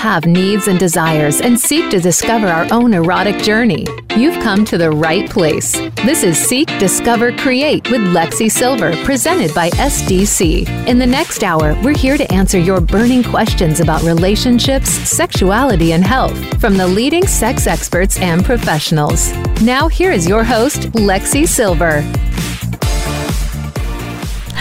have needs and desires and seek to discover our own erotic journey, you've come to the right place. This is Seek, Discover, Create with Lexi Sylver, presented by SDC. In the next hour, we're here to answer your burning questions about relationships, sexuality, and health from the leading sex experts and professionals. Now, here is your host, Lexi Sylver.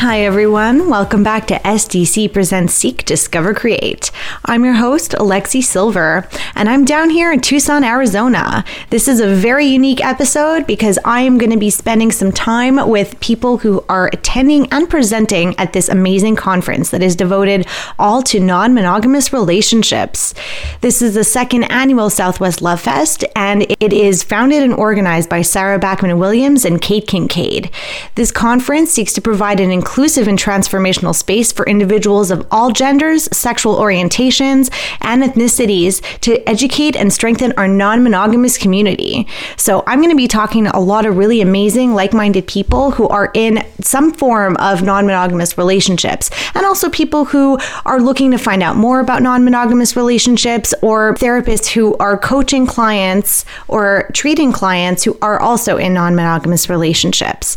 Hi, everyone. Welcome back to SDC Presents Seek, Discover, Create. I'm your host, Alexi Sylver, and I'm down here in Tucson, Arizona. This is a very unique episode because I am going to be spending some time with people who are attending and presenting at this amazing conference that is devoted all to non monogamous relationships. This is the second annual Southwest Love Fest, and it is founded and organized by Sarah Bachman Williams and Kate Kincaid. This conference seeks to provide an inclusive and transformational space for individuals of all genders, sexual orientations, and ethnicities to educate and strengthen our non monogamous community. So, I'm going to be talking to a lot of really amazing, like minded people who are in some form of non monogamous relationships, and also people who are looking to find out more about non monogamous relationships, or therapists who are coaching clients or treating clients who are also in non monogamous relationships.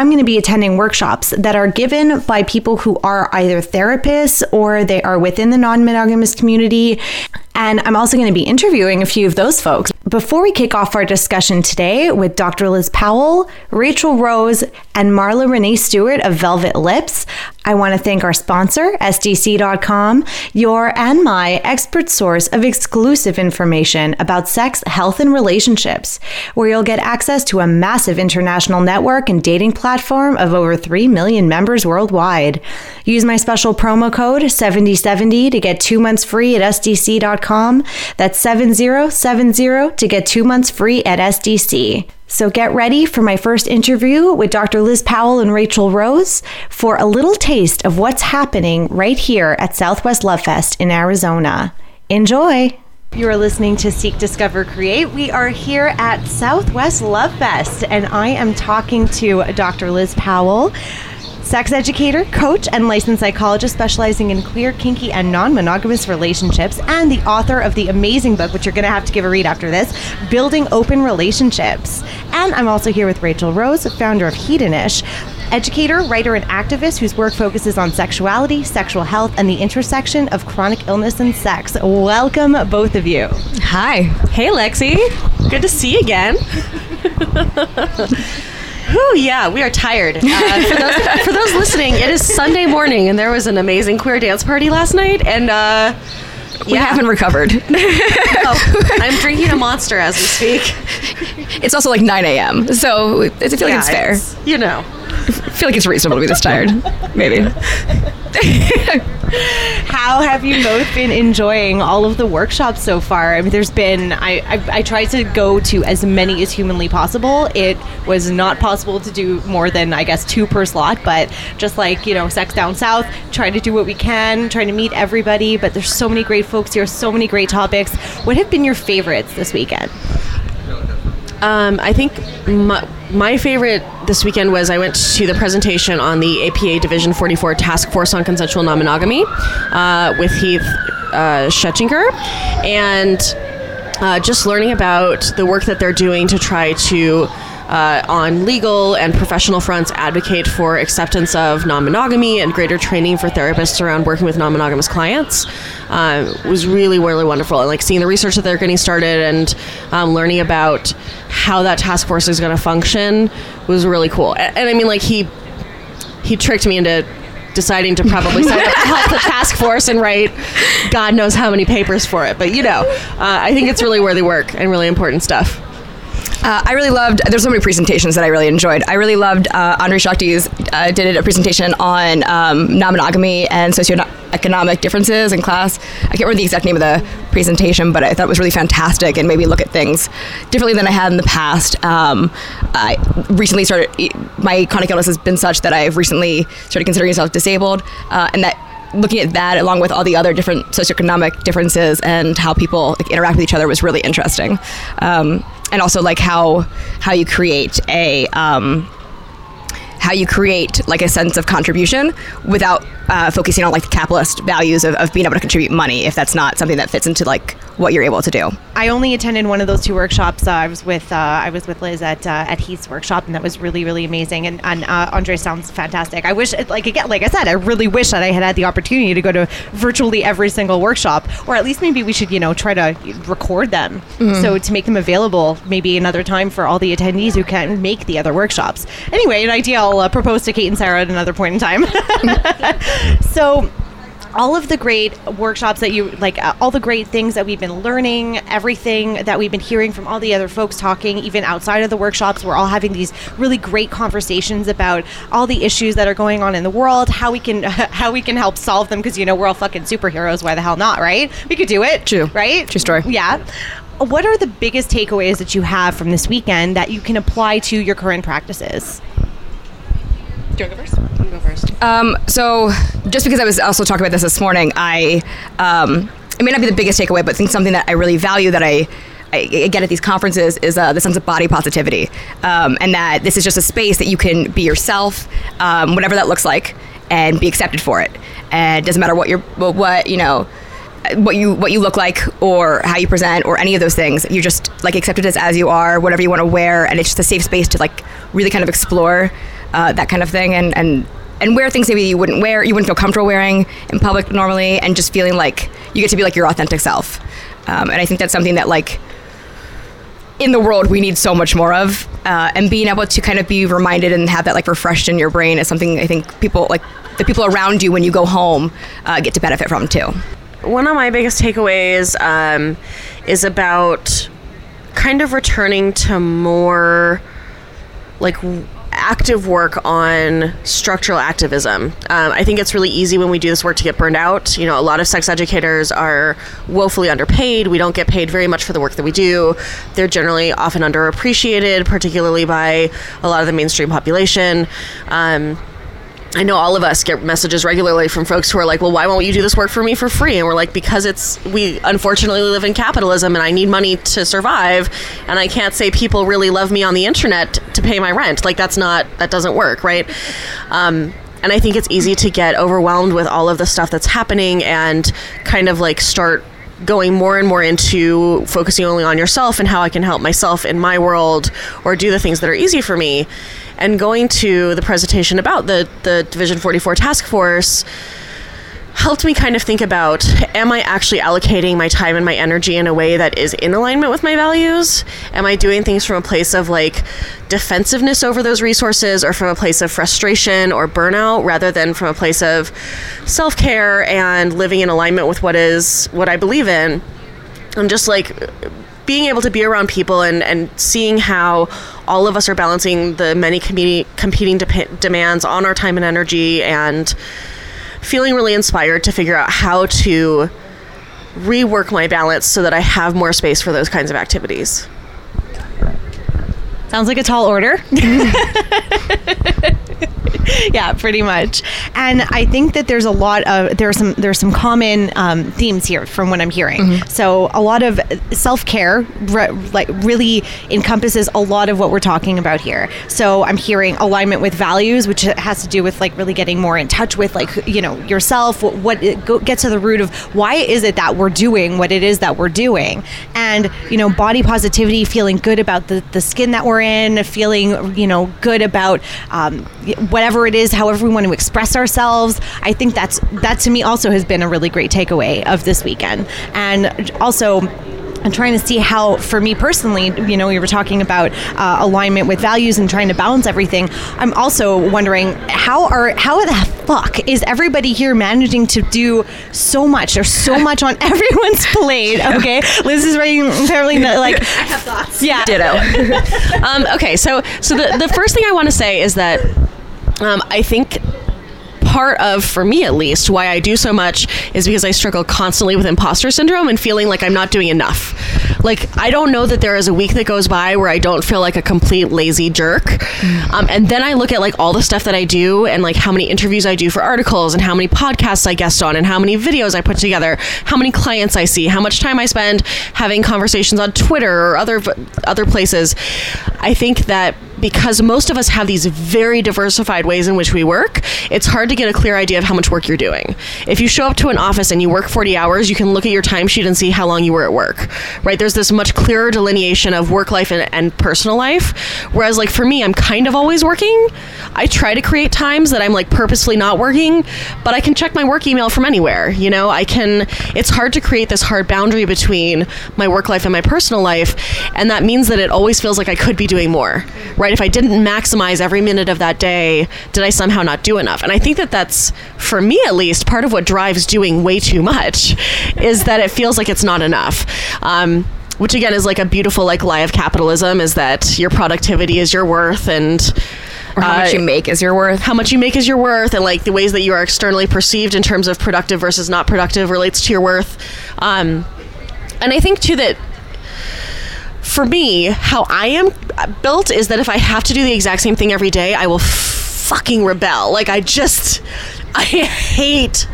I'm going to be attending workshops that are given by people who are either therapists or they are within the non monogamous community. And I'm also going to be interviewing a few of those folks. Before we kick off our discussion today with Dr. Liz Powell, Rachel Rose, and Marla Renee Stewart of Velvet Lips, I want to thank our sponsor, SDC.com, your and my expert source of exclusive information about sex, health, and relationships, where you'll get access to a massive international network and dating platform of over 3 million members worldwide. Use my special promo code 7070 to get two months free at SDC.com. That's 7070 to get two months free at SDC. So get ready for my first interview with Dr. Liz Powell and Rachel Rose for a little taste of what's happening right here at Southwest Love Fest in Arizona. Enjoy! You are listening to Seek, Discover, Create. We are here at Southwest Love Fest, and I am talking to Dr. Liz Powell sex educator, coach, and licensed psychologist specializing in queer, kinky, and non monogamous relationships, and the author of the amazing book, which you're going to have to give a read after this Building Open Relationships. And I'm also here with Rachel Rose, founder of Hedonish. Educator, writer, and activist whose work focuses on sexuality, sexual health, and the intersection of chronic illness and sex. Welcome, both of you. Hi. Hey, Lexi. Good to see you again. Whew, yeah, we are tired. Uh, for, those, for those listening, it is Sunday morning, and there was an amazing queer dance party last night, and uh, we yeah. haven't recovered. oh, I'm drinking a monster as we speak. It's also like 9 a.m., so I feel like yeah, it's fair. It's, you know, I feel like it's reasonable to be this tired. Maybe. How have you both been enjoying all of the workshops so far? I mean, there's been I, I, I tried to go to as many as humanly possible. It was not possible to do more than I guess two per slot, but just like you know, Sex Down South, trying to do what we can, trying to meet everybody. But there's so many great folks here, so many great topics. What have been your favorites this weekend? Um, I think my, my, favorite this weekend was I went to the presentation on the APA Division 44 Task Force on Consensual Non Monogamy uh, with Heath uh. And uh, just learning about the work that they're doing to try to uh, on legal and professional fronts advocate for acceptance of non-monogamy and greater training for therapists around working with non-monogamous clients uh, was really really wonderful and like seeing the research that they're getting started and um, learning about how that task force is going to function was really cool and, and i mean like he he tricked me into deciding to probably sign up help the task force and write God knows how many papers for it. But you know, uh, I think it's really worthy work and really important stuff. Uh, I really loved. There's so many presentations that I really enjoyed. I really loved uh, Andre Shakti's uh, did a presentation on um, non-monogamy and socioeconomic differences in class. I can't remember the exact name of the presentation, but I thought it was really fantastic and made me look at things differently than I had in the past. Um, I recently started. My chronic illness has been such that I've recently started considering myself disabled, uh, and that looking at that along with all the other different socioeconomic differences and how people like, interact with each other was really interesting. Um, and also like how how you create a um, how you create like a sense of contribution without uh, focusing on like the capitalist values of, of being able to contribute money if that's not something that fits into like what you're able to do. I only attended one of those two workshops. Uh, I was with uh, I was with Liz at uh, at Heath's workshop, and that was really really amazing. And, and uh, Andre sounds fantastic. I wish, like again, like I said, I really wish that I had had the opportunity to go to virtually every single workshop, or at least maybe we should you know try to record them so to make them available maybe another time for all the attendees who can't make the other workshops. Anyway, an idea I'll uh, propose to Kate and Sarah at another point in time. so all of the great workshops that you like uh, all the great things that we've been learning everything that we've been hearing from all the other folks talking even outside of the workshops we're all having these really great conversations about all the issues that are going on in the world how we can how we can help solve them because you know we're all fucking superheroes why the hell not right we could do it True. right True story. yeah what are the biggest takeaways that you have from this weekend that you can apply to your current practices Do you want to go first? You go first. Um, so just because I was also talking about this this morning, I um, it may not be the biggest takeaway, but I think something that I really value that I. I get at these conferences is uh, the sense of body positivity, um, and that this is just a space that you can be yourself, um, whatever that looks like, and be accepted for it. And it doesn't matter what you're, what you know, what you what you look like or how you present or any of those things. You're just like accepted as as you are, whatever you want to wear, and it's just a safe space to like really kind of explore uh, that kind of thing and and and wear things maybe you wouldn't wear, you wouldn't feel comfortable wearing in public normally, and just feeling like you get to be like your authentic self. Um, and I think that's something that like in the world we need so much more of uh, and being able to kind of be reminded and have that like refreshed in your brain is something i think people like the people around you when you go home uh, get to benefit from too one of my biggest takeaways um, is about kind of returning to more like active work on structural activism. Um, I think it's really easy when we do this work to get burned out. You know, a lot of sex educators are woefully underpaid. We don't get paid very much for the work that we do. They're generally often underappreciated, particularly by a lot of the mainstream population. Um, I know all of us get messages regularly from folks who are like, "Well, why won't you do this work for me for free?" And we're like, "Because it's we unfortunately live in capitalism, and I need money to survive, and I can't say people really love me on the internet to pay my rent. Like that's not that doesn't work, right?" Um, and I think it's easy to get overwhelmed with all of the stuff that's happening and kind of like start going more and more into focusing only on yourself and how I can help myself in my world or do the things that are easy for me. And going to the presentation about the, the Division 44 task force helped me kind of think about am I actually allocating my time and my energy in a way that is in alignment with my values? Am I doing things from a place of like defensiveness over those resources or from a place of frustration or burnout rather than from a place of self care and living in alignment with what is what I believe in? I'm just like being able to be around people and, and seeing how all of us are balancing the many competing, competing de- demands on our time and energy and feeling really inspired to figure out how to rework my balance so that I have more space for those kinds of activities. Sounds like a tall order. yeah, pretty much. And I think that there's a lot of there's some there's some common um, themes here from what I'm hearing. So a lot of self care, re- like really encompasses a lot of what we're talking about here. So I'm hearing alignment with values, which has to do with like really getting more in touch with like you know yourself. What, what go, get to the root of why is it that we're doing what it is that we're doing, and you know body positivity, feeling good about the the skin that we're in, feeling you know good about um, whatever it is, however we want to express ourselves. I think that's that to me also has been a really great takeaway of this weekend, and also. I'm trying to see how, for me personally, you know, we were talking about uh, alignment with values and trying to balance everything. I'm also wondering how are how the fuck is everybody here managing to do so much? There's so much on everyone's plate. Okay, Liz is writing apparently like I have thoughts. Yeah, ditto um, okay, so so the, the first thing I want to say is that um, I think part of, for me at least, why I do so much is because I struggle constantly with imposter syndrome and feeling like I'm not doing enough. Like, I don't know that there is a week that goes by where I don't feel like a complete lazy jerk. Um, and then I look at like all the stuff that I do and like how many interviews I do for articles and how many podcasts I guest on and how many videos I put together, how many clients I see, how much time I spend having conversations on Twitter or other other places. I think that because most of us have these very diversified ways in which we work, it's hard to get a clear idea of how much work you're doing. If you show up to an office and you work 40 hours, you can look at your timesheet and see how long you were at work, right? There's this much clearer delineation of work life and, and personal life. Whereas, like, for me, I'm kind of always working. I try to create times that I'm like purposefully not working, but I can check my work email from anywhere. You know, I can, it's hard to create this hard boundary between my work life and my personal life. And that means that it always feels like I could be doing more, right? If I didn't maximize every minute of that day, did I somehow not do enough? And I think that that's, for me at least, part of what drives doing way too much is that it feels like it's not enough. Um, which again is like a beautiful like lie of capitalism is that your productivity is your worth and or how much uh, you make is your worth. how much you make is your worth and like the ways that you are externally perceived in terms of productive versus not productive relates to your worth um, and i think too that for me how i am built is that if i have to do the exact same thing every day i will fucking rebel like i just i hate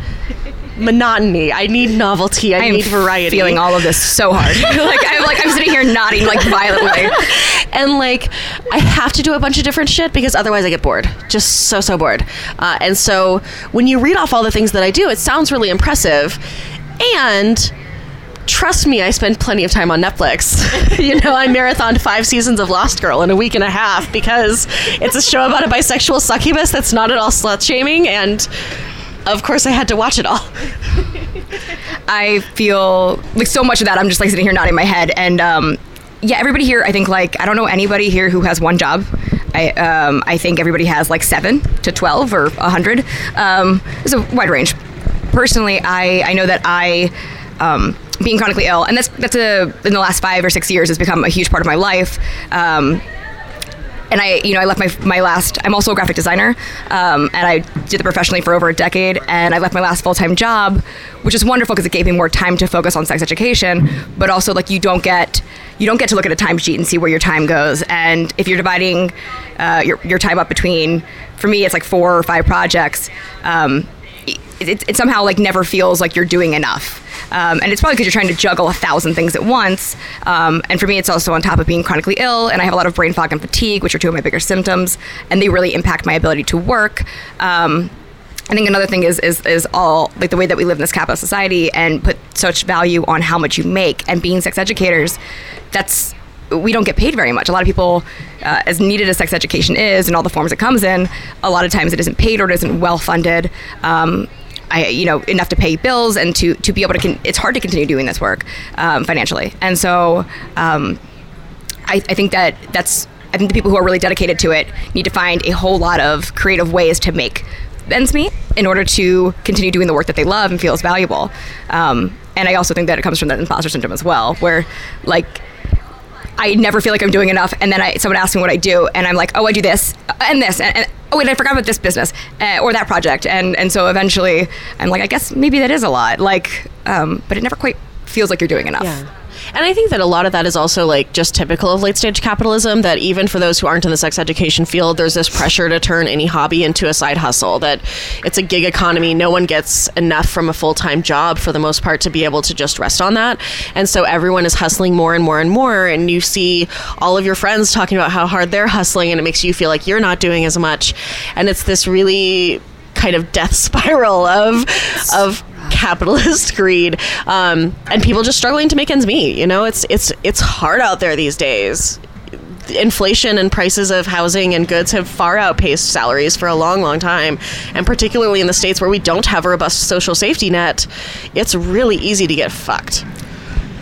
monotony i need novelty i I'm need variety Feeling all of this so hard. like I'm like I'm sitting here nodding like violently. and like I have to do a bunch of different shit because otherwise I get bored, just so so bored. Uh, and so when you read off all the things that I do, it sounds really impressive, and trust me, I spend plenty of time on Netflix. you know, I marathoned five seasons of Lost Girl in a week and a half because it's a show about a bisexual succubus that's not at all slut shaming and. Of course, I had to watch it all. I feel like so much of that. I'm just like sitting here nodding my head, and um, yeah, everybody here. I think like I don't know anybody here who has one job. I um, I think everybody has like seven to twelve or a hundred. Um, it's a wide range. Personally, I I know that I. Um, being chronically ill, and that's that's a in the last five or six years has become a huge part of my life. Um, and I, you know, I left my my last. I'm also a graphic designer, um, and I did it professionally for over a decade. And I left my last full time job, which is wonderful because it gave me more time to focus on sex education. But also, like, you don't get you don't get to look at a timesheet and see where your time goes. And if you're dividing uh, your your time up between, for me, it's like four or five projects. Um, it, it, somehow like never feels like you're doing enough. Um, and it's probably because you're trying to juggle a thousand things at once. Um, and for me, it's also on top of being chronically ill, and I have a lot of brain fog and fatigue, which are two of my bigger symptoms, and they really impact my ability to work. Um, I think another thing is, is is all like the way that we live in this capitalist society and put such value on how much you make and being sex educators. That's we don't get paid very much. A lot of people, uh, as needed as sex education is and all the forms it comes in, a lot of times it isn't paid or it isn't well funded. Um, I, you know, enough to pay bills and to, to be able to, con- it's hard to continue doing this work um, financially. And so um, I, I think that that's, I think the people who are really dedicated to it need to find a whole lot of creative ways to make ends meet in order to continue doing the work that they love and feel is valuable. Um, and I also think that it comes from that imposter syndrome as well, where like, I never feel like I'm doing enough, and then I, someone asks me what I do, and I'm like, oh, I do this and this, and, and oh wait, I forgot about this business uh, or that project, and and so eventually I'm like, I guess maybe that is a lot, like, um, but it never quite feels like you're doing enough. Yeah. And I think that a lot of that is also like just typical of late stage capitalism that even for those who aren't in the sex education field, there's this pressure to turn any hobby into a side hustle, that it's a gig economy. No one gets enough from a full time job for the most part to be able to just rest on that. And so everyone is hustling more and more and more. And you see all of your friends talking about how hard they're hustling, and it makes you feel like you're not doing as much. And it's this really kind of death spiral of of capitalist greed um, and people just struggling to make ends meet you know? It's it's it's hard out there these days. Inflation and prices of housing and goods have far outpaced salaries for a long long time. And particularly in the states where we don't have a robust social safety net it's really easy to get fucked.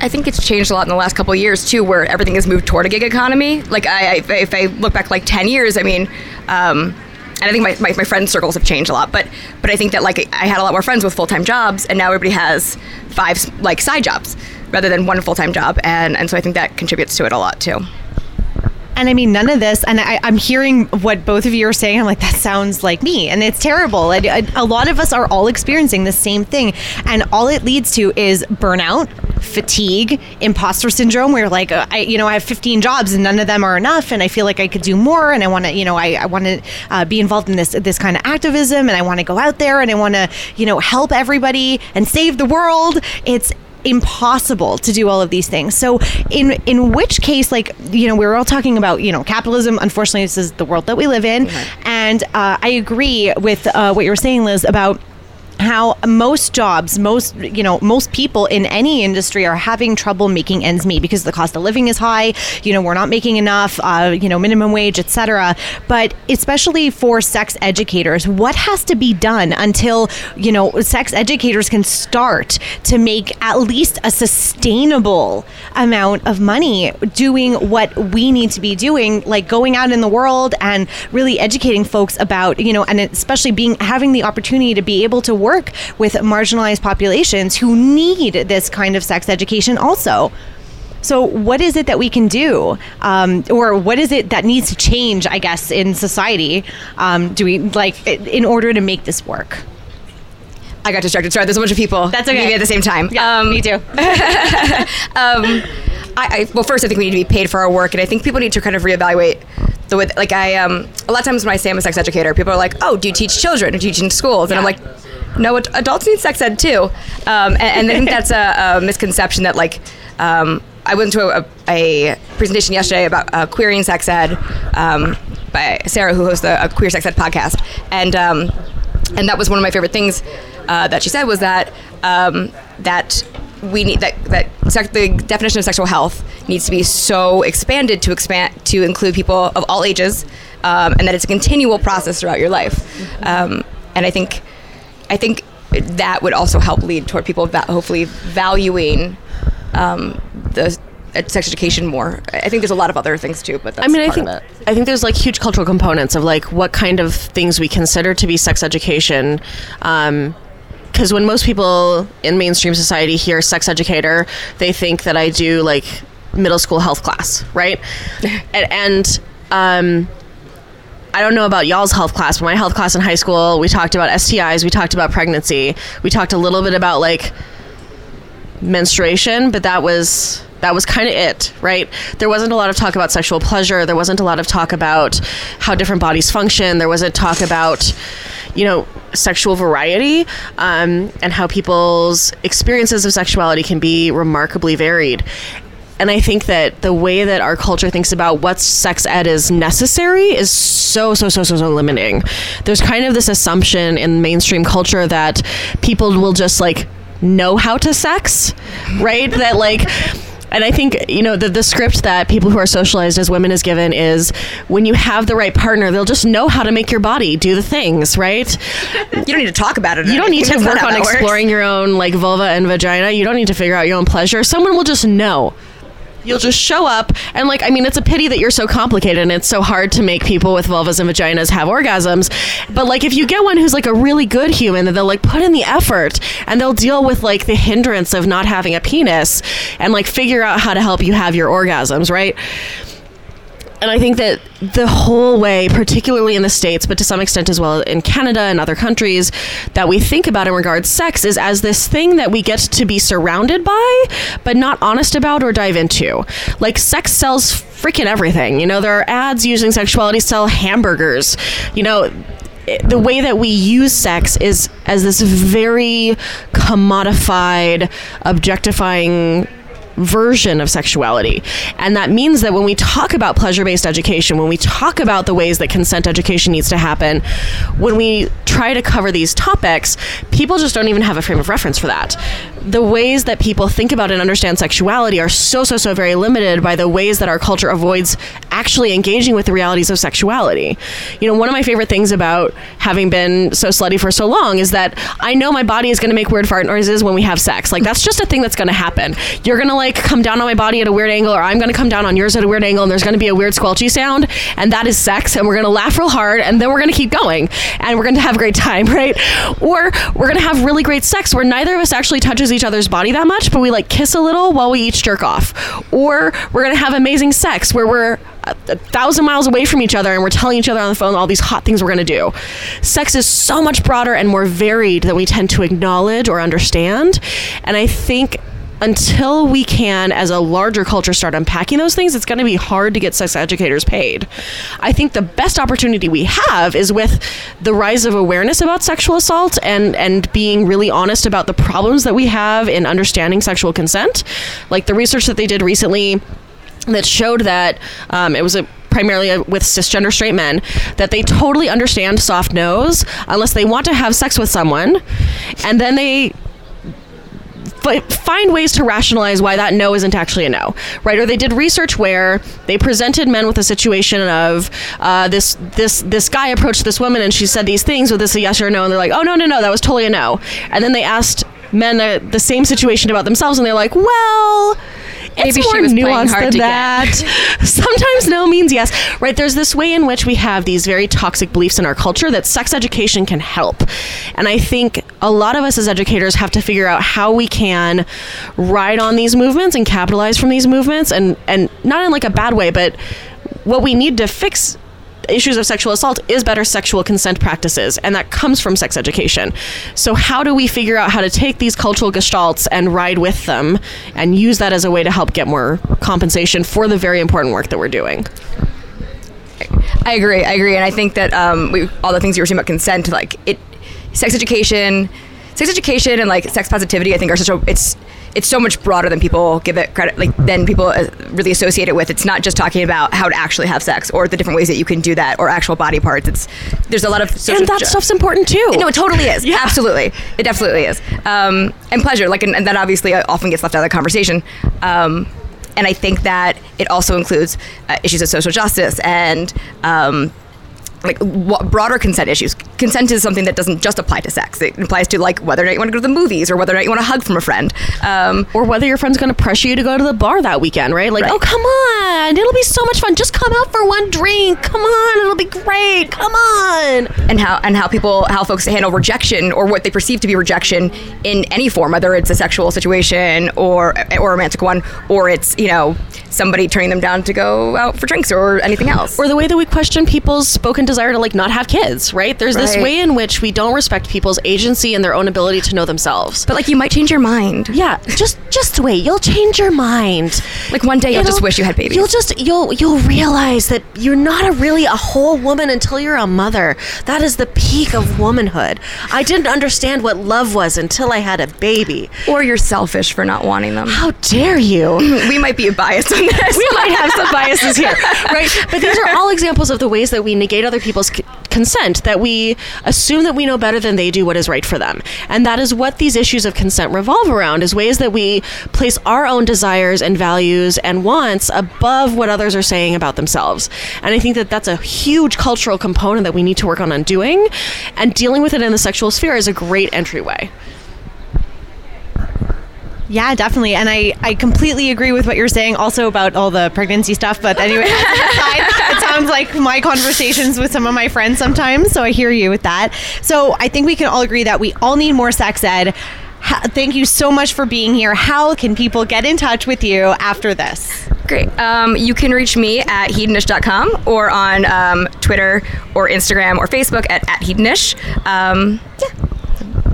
I think it's changed a lot in the last couple of years too, where everything has moved toward a gig economy. Like I, I if I look back like ten years, I mean, um, and I think my, my, my friend circles have changed a lot. But but I think that like I had a lot more friends with full time jobs, and now everybody has five like side jobs rather than one full time job, and and so I think that contributes to it a lot too. And I mean, none of this, and I, I'm hearing what both of you are saying. I'm like, that sounds like me, and it's terrible. And a, a lot of us are all experiencing the same thing, and all it leads to is burnout, fatigue, imposter syndrome. Where like, uh, I, you know, I have 15 jobs and none of them are enough, and I feel like I could do more, and I want to, you know, I, I want to uh, be involved in this this kind of activism, and I want to go out there and I want to, you know, help everybody and save the world. It's impossible to do all of these things. So in in which case, like you know, we are all talking about you know capitalism. Unfortunately, this is the world that we live in, and uh, I agree with uh, what you were saying, Liz, about how most jobs most you know most people in any industry are having trouble making ends meet because the cost of living is high you know we're not making enough uh, you know minimum wage etc but especially for sex educators what has to be done until you know sex educators can start to make at least a sustainable amount of money doing what we need to be doing like going out in the world and really educating folks about you know and especially being having the opportunity to be able to work with marginalized populations who need this kind of sex education also. So, what is it that we can do, um, or what is it that needs to change? I guess in society, um, do we like in order to make this work? I got distracted. Sorry, there's a bunch of people. That's okay. Maybe at the same time. Yeah, Um, me too. um, I, I well, first I think we need to be paid for our work, and I think people need to kind of reevaluate the way. Like I, um, a lot of times when I say I'm a sex educator, people are like, "Oh, do you teach children? Or do you teach in schools?" And I'm like, "No, ad- adults need sex ed too." Um, and, and I think that's a, a misconception that like. Um, I went to a, a presentation yesterday about uh, queering sex ed um, by Sarah, who hosts a queer sex ed podcast, and um, and that was one of my favorite things uh, that she said was that um, that we need that that sec- the definition of sexual health needs to be so expanded to expand to include people of all ages, um, and that it's a continual process throughout your life. Um, and I think I think that would also help lead toward people va- hopefully valuing um, the uh, sex education more. I think there's a lot of other things too, but that's I mean, I think of it. I think there's like huge cultural components of like what kind of things we consider to be sex education. Because when most people in mainstream society hear sex educator, they think that I do like middle school health class, right? and and um, I don't know about y'all's health class, but my health class in high school, we talked about STIs, we talked about pregnancy, we talked a little bit about like menstruation, but that was that was kind of it, right? There wasn't a lot of talk about sexual pleasure. There wasn't a lot of talk about how different bodies function. There wasn't talk about, you know, sexual variety um, and how people's experiences of sexuality can be remarkably varied. And I think that the way that our culture thinks about what sex ed is necessary is so, so, so, so, so limiting. There's kind of this assumption in mainstream culture that people will just like know how to sex, right? that like, and I think you know the the script that people who are socialized as women is given is when you have the right partner, they'll just know how to make your body do the things, right? You don't need to talk about it. You don't need to work on that works. exploring your own like vulva and vagina. You don't need to figure out your own pleasure. Someone will just know. You'll just show up and like I mean it's a pity that you're so complicated and it's so hard to make people with vulvas and vaginas have orgasms. But like if you get one who's like a really good human, that they'll like put in the effort and they'll deal with like the hindrance of not having a penis and like figure out how to help you have your orgasms, right? And I think that the whole way, particularly in the States, but to some extent as well in Canada and other countries, that we think about in regards sex is as this thing that we get to be surrounded by, but not honest about or dive into. Like sex sells freaking everything. You know, there are ads using sexuality sell hamburgers. You know, the way that we use sex is as this very commodified, objectifying version of sexuality. And that means that when we talk about pleasure based education, when we talk about the ways that consent education needs to happen, when we try to cover these topics, people just don't even have a frame of reference for that. The ways that people think about and understand sexuality are so, so, so very limited by the ways that our culture avoids actually engaging with the realities of sexuality. You know, one of my favorite things about having been so slutty for so long is that I know my body is going to make weird fart noises when we have sex. Like, that's just a thing that's going to happen. You're going to like come down on my body at a weird angle, or I'm going to come down on yours at a weird angle, and there's going to be a weird squelchy sound, and that is sex, and we're going to laugh real hard, and then we're going to keep going, and we're going to have a great time, right? Or we're going to have really great sex where neither of us actually touches each other's body that much, but we like kiss a little while we each jerk off. Or we're going to have amazing sex where we're a, a thousand miles away from each other and we're telling each other on the phone all these hot things we're going to do. Sex is so much broader and more varied than we tend to acknowledge or understand. And I think until we can, as a larger culture, start unpacking those things, it's going to be hard to get sex educators paid. I think the best opportunity we have is with the rise of awareness about sexual assault and, and being really honest about the problems that we have in understanding sexual consent. Like the research that they did recently that showed that um, it was a primarily with cisgender straight men that they totally understand soft no's unless they want to have sex with someone and then they f- find ways to rationalize why that no isn't actually a no, right? Or they did research where they presented men with a situation of uh, this this this guy approached this woman and she said these things with this a yes or a no, and they're like, oh no no no, that was totally a no, and then they asked men uh, the same situation about themselves, and they're like, well it's Maybe she more was nuanced hard than to that. Sometimes no means yes, right? There's this way in which we have these very toxic beliefs in our culture that sex education can help, and I think a lot of us as educators have to figure out how we can ride on these movements and capitalize from these movements, and and not in like a bad way, but what we need to fix issues of sexual assault is better sexual consent practices, and that comes from sex education. So, how do we figure out how to take these cultural gestalts and ride with them and use that as a way to help get more compensation for the very important work that we're doing? I agree. I agree, and I think that um, we, all the things you were saying about consent, like it, sex education, sex education, and like sex positivity, I think are such a it's it's so much broader than people give it credit like than people uh, really associate it with. It's not just talking about how to actually have sex or the different ways that you can do that or actual body parts. It's there's a lot of social and that ju- stuff's important too. no, it totally is. Yeah. Absolutely. It definitely is. Um, and pleasure, like, and, and that obviously uh, often gets left out of the conversation. Um, and I think that it also includes uh, issues of social justice and um, like what broader consent issues. Consent is something that doesn't just apply to sex. It applies to like whether or not you want to go to the movies or whether or not you want to hug from a friend. Um, or whether your friend's going to pressure you to go to the bar that weekend, right? Like, Right. oh, come on, it'll be so much fun. Just come out for one drink. Come on, it'll be great. Come on. and how and how people how folks handle rejection or what they perceive to be rejection in any form, whether it's a sexual situation or or a romantic one, or it's you know somebody turning them down to go out for drinks or anything else. or the way that we question people's spoken desire to like not have kids right there's this way in which we don't respect people's agency and their own ability to know themselves but like you might change your mind. yeah just just wait you'll change your mind Like one day you'll just It'll- wish you had babies. You'll just you'll you'll realize that you're not a really a whole woman until you're a mother. That is the peak of womanhood. I didn't understand what love was until I had a baby. or you're selfish for not wanting them. How dare you? we might be biased on this. we might have some biases here, right? But these are all examples of the ways that we negate other people's c- consent, that we assume that we know better than they do what is right for them. And that is what these issues of consent revolve around, is ways that we place our own desires and values and wants above what others are saying about themselves. And I think that that's a huge cultural component that we need to work on undoing, and dealing with it in the sexual sphere is a great entryway. Yeah, definitely. And I, I completely agree with what you're saying also about all the pregnancy stuff. But anyway, it sounds like my conversations with some of my friends sometimes. So I hear you with that. So I think we can all agree that we all need more sex ed. Thank you so much for being here. How can people get in touch with you after this? Great. Um, you can reach me at hedonish.com or on um, Twitter or Instagram or Facebook at, at hedonish. Um, yeah.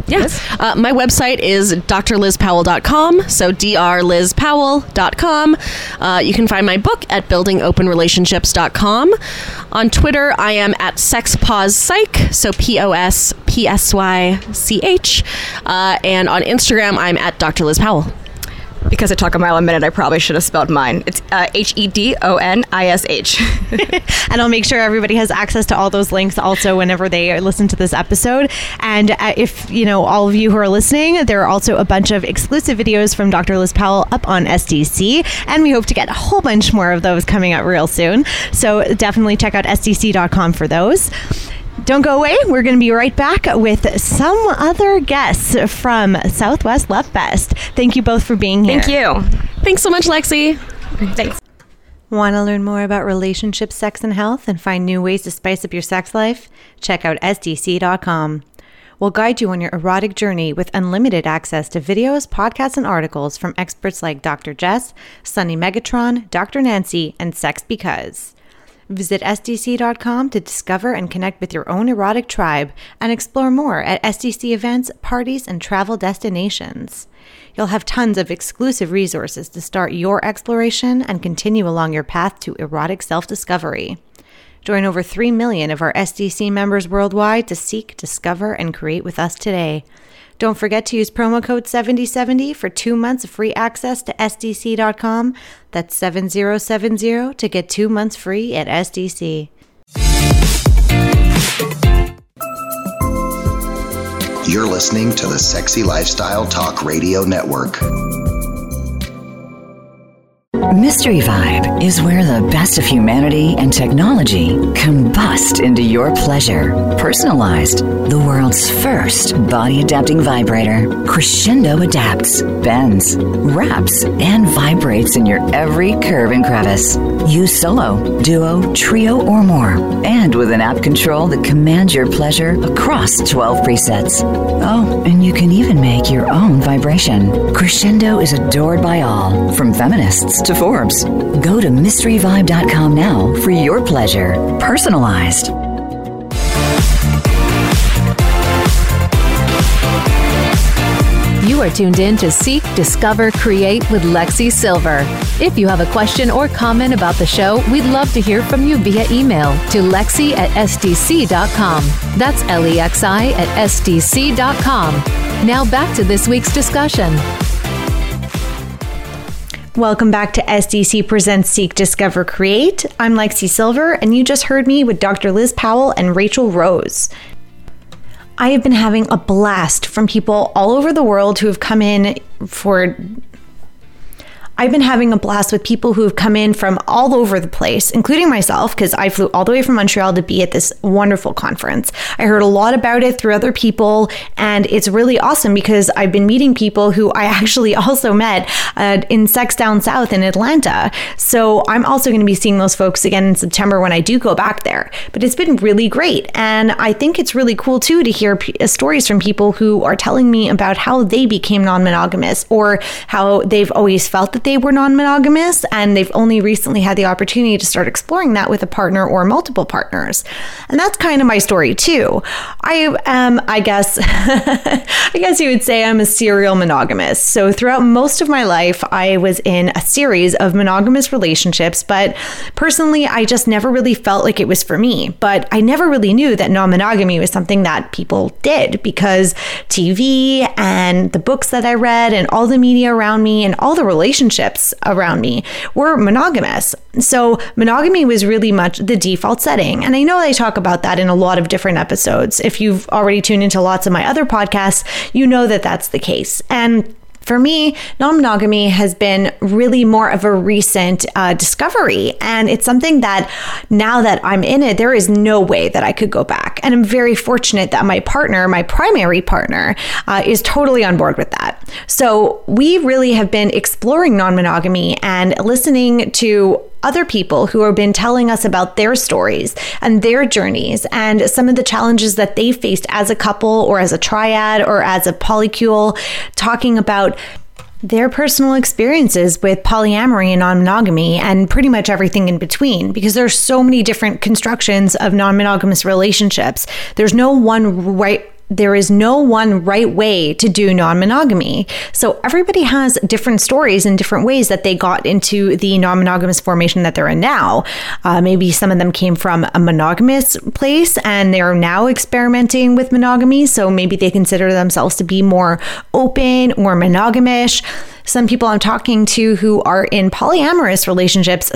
Yes. Uh, my website is drlizpowell.com. So drlizpowell.com. Uh, you can find my book at buildingopenrelationships.com. On Twitter, I am at sexpospsych. So P O S P S Y C H. Uh, and on Instagram, I'm at Dr. Because I talk a mile a minute, I probably should have spelled mine. It's uh, H E D O N I S H. And I'll make sure everybody has access to all those links also whenever they listen to this episode. And uh, if, you know, all of you who are listening, there are also a bunch of exclusive videos from Dr. Liz Powell up on SDC. And we hope to get a whole bunch more of those coming up real soon. So definitely check out SDC.com for those. Don't go away. We're going to be right back with some other guests from Southwest Love Fest. Thank you both for being here. Thank you. Thanks so much, Lexi. Thanks. Want to learn more about relationships, sex, and health and find new ways to spice up your sex life? Check out SDC.com. We'll guide you on your erotic journey with unlimited access to videos, podcasts, and articles from experts like Dr. Jess, Sunny Megatron, Dr. Nancy, and Sex Because. Visit SDC.com to discover and connect with your own erotic tribe and explore more at SDC events, parties, and travel destinations. You'll have tons of exclusive resources to start your exploration and continue along your path to erotic self discovery. Join over 3 million of our SDC members worldwide to seek, discover, and create with us today. Don't forget to use promo code 7070 for two months of free access to SDC.com. That's 7070 to get two months free at SDC. You're listening to the Sexy Lifestyle Talk Radio Network. Mystery Vibe is where the best of humanity and technology combust into your pleasure. Personalized, the world's first body adapting vibrator. Crescendo adapts, bends, wraps, and vibrates in your every curve and crevice. Use solo, duo, trio, or more. And with an app control that commands your pleasure across 12 presets. Oh, and you can even make your own vibration. Crescendo is adored by all, from feminists to Forbes. Go to mysteryvibe.com now for your pleasure, personalized. You are tuned in to Seek, Discover, Create with Lexi Sylver. If you have a question or comment about the show, we'd love to hear from you via email to lexi at sdc.com. That's L E X I at sdc.com. Now back to this week's discussion. Welcome back to SDC Presents Seek, Discover, Create. I'm Lexi Sylver, and you just heard me with Dr. Liz Powell and Rachel Rose. I have been having a blast from people all over the world who have come in for I've been having a blast with people who have come in from all over the place, including myself, because I flew all the way from Montreal to be at this wonderful conference. I heard a lot about it through other people, and it's really awesome because I've been meeting people who I actually also met uh, in Sex Down South in Atlanta. So I'm also going to be seeing those folks again in September when I do go back there. But it's been really great. And I think it's really cool too to hear p- stories from people who are telling me about how they became non monogamous or how they've always felt that they were non monogamous and they've only recently had the opportunity to start exploring that with a partner or multiple partners. And that's kind of my story too. I am, I guess, I guess you would say I'm a serial monogamous. So throughout most of my life, I was in a series of monogamous relationships, but personally, I just never really felt like it was for me. But I never really knew that non monogamy was something that people did because TV and the books that I read and all the media around me and all the relationships around me were monogamous. So monogamy was really much the default setting. And I know I talk about that in a lot of different episodes. If you've already tuned into lots of my other podcasts, you know that that's the case. And for me, non monogamy has been really more of a recent uh, discovery. And it's something that now that I'm in it, there is no way that I could go back. And I'm very fortunate that my partner, my primary partner, uh, is totally on board with that. So we really have been exploring non monogamy and listening to other people who have been telling us about their stories and their journeys and some of the challenges that they faced as a couple or as a triad or as a polycule, talking about their personal experiences with polyamory and non-monogamy and pretty much everything in between. Because there's so many different constructions of non-monogamous relationships. There's no one right there is no one right way to do non monogamy. So everybody has different stories and different ways that they got into the non monogamous formation that they're in now. Uh, maybe some of them came from a monogamous place and they're now experimenting with monogamy. So maybe they consider themselves to be more open or monogamish some people I'm talking to who are in polyamorous relationships,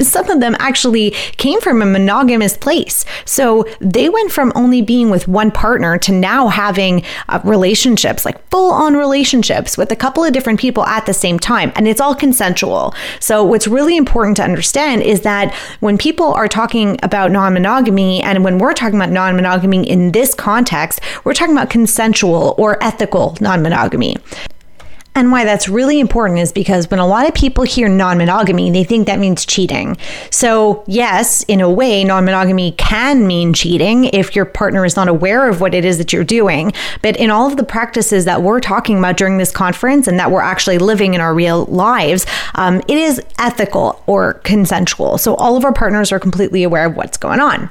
some of them actually came from a monogamous place. So they went from only being with one partner to now having uh, relationships, like full on relationships with a couple of different people at the same time. And it's all consensual. So what's really important to understand is that when people are talking about non monogamy and when we're talking about non monogamy in this context, we're talking about consensual or ethical non monogamy. And why that's really important is because when a lot of people hear non monogamy, they think that means cheating. So, yes, in a way, non monogamy can mean cheating if your partner is not aware of what it is that you're doing. But in all of the practices that we're talking about during this conference and that we're actually living in our real lives, um, it is ethical or consensual. So, all of our partners are completely aware of what's going on.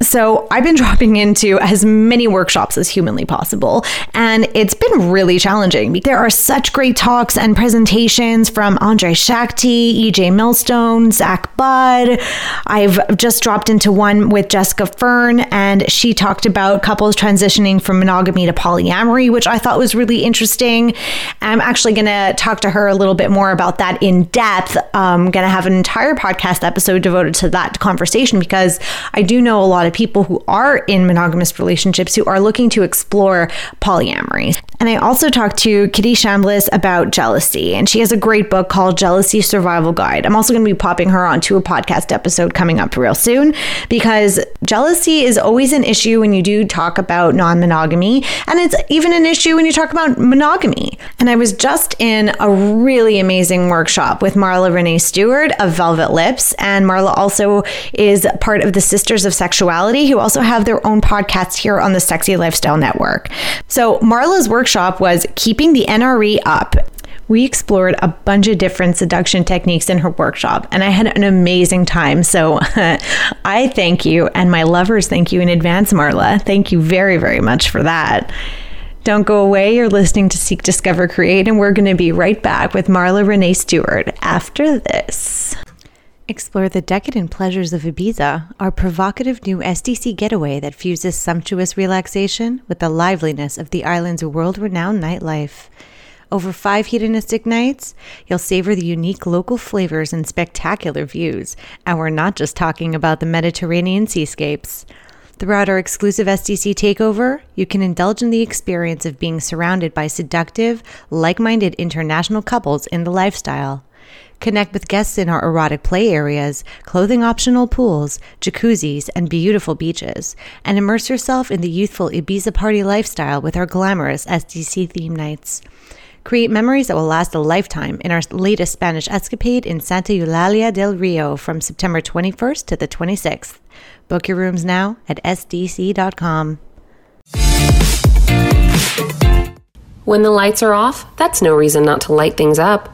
So, I've been dropping into as many workshops as humanly possible, and it's been really challenging. There are such great talks and presentations from Andre Shakti, EJ Millstone, Zach Budd. I've just dropped into one with Jessica Fern, and she talked about couples transitioning from monogamy to polyamory, which I thought was really interesting. I'm actually going to talk to her a little bit more about that in depth. Um, I'm going to have an entire podcast episode devoted to that conversation because I do know a lot of people who are in monogamous relationships who are looking to explore polyamory. And I also talked to Kitty Chambliss about jealousy, and she has a great book called Jealousy Survival Guide. I'm also going to be popping her onto a podcast episode coming up real soon because jealousy is always an issue when you do talk about non monogamy, and it's even an issue when you talk about monogamy. And I was just in a really amazing workshop with Marla Renee Stewart of Velvet Lips, and Marla also is part of the Sisters of Sexuality, who also have their own podcast here on the Sexy Lifestyle Network. So, Marla's workshop was Keeping the NRE Up. We explored a bunch of different seduction techniques in her workshop, and I had an amazing time. So I thank you, and my lovers thank you in advance, Marla. Thank you very, very much for that. Don't go away. You're listening to Seek, Discover, Create, and we're going to be right back with Marla Renee Stewart after this. Explore the decadent pleasures of Ibiza, our provocative new SDC getaway that fuses sumptuous relaxation with the liveliness of the island's world renowned nightlife. Over five hedonistic nights, you'll savor the unique local flavors and spectacular views, and we're not just talking about the Mediterranean seascapes. Throughout our exclusive SDC takeover, you can indulge in the experience of being surrounded by seductive, like minded international couples in the lifestyle. Connect with guests in our erotic play areas, clothing optional pools, jacuzzis, and beautiful beaches, and immerse yourself in the youthful Ibiza party lifestyle with our glamorous SDC theme nights. Create memories that will last a lifetime in our latest Spanish escapade in Santa Eulalia del Rio from September 21st to the 26th. Book your rooms now at sdc.com. When the lights are off, that's no reason not to light things up.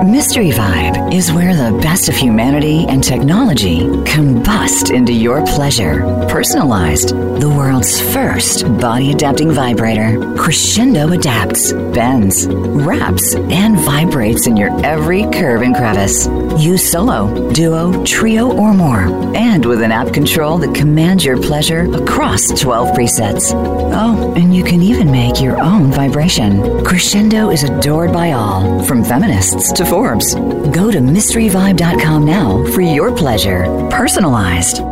Mystery Vibe is where the best of humanity and technology combust into your pleasure. Personalized, the world's first body adapting vibrator. Crescendo adapts, bends, wraps, and vibrates in your every curve and crevice. Use solo, duo, trio, or more. And with an app control that commands your pleasure across 12 presets. Oh, and you can even make your own vibration. Crescendo is adored by all, from feminists to Forbes. Go to mysteryvibe.com now for your pleasure, personalized.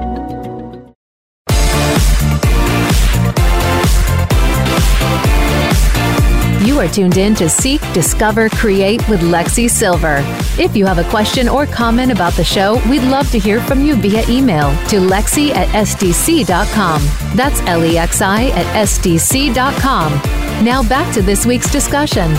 You are tuned in to Seek, Discover, Create with Lexi Sylver. If you have a question or comment about the show, we'd love to hear from you via email to lexi at sdc.com. That's L E X I at sdc.com. Now back to this week's discussion.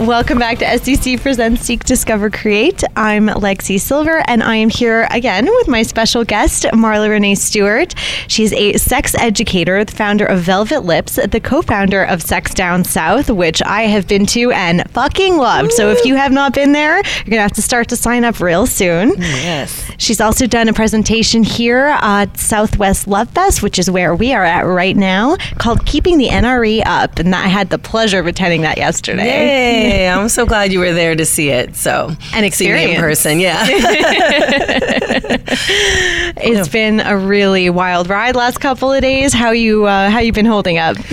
Welcome back to SDC Presents Seek, Discover, Create. I'm Lexi Sylver, and I am here again with my special guest, Marla Renee Stewart. She's a sex educator, the founder of Velvet Lips, the co founder of Sex Down South, which I have been to and fucking loved. So if you have not been there, you're going to have to start to sign up real soon. Yes. She's also done a presentation here at Southwest Love Fest, which is where we are at right now, called Keeping the NRE Up. And I had the pleasure of attending that yesterday. Yay. Yay! I'm so glad you were there to see it. So An see me in person. Yeah. It's been a really wild ride last couple of days. How you uh, how you been holding up?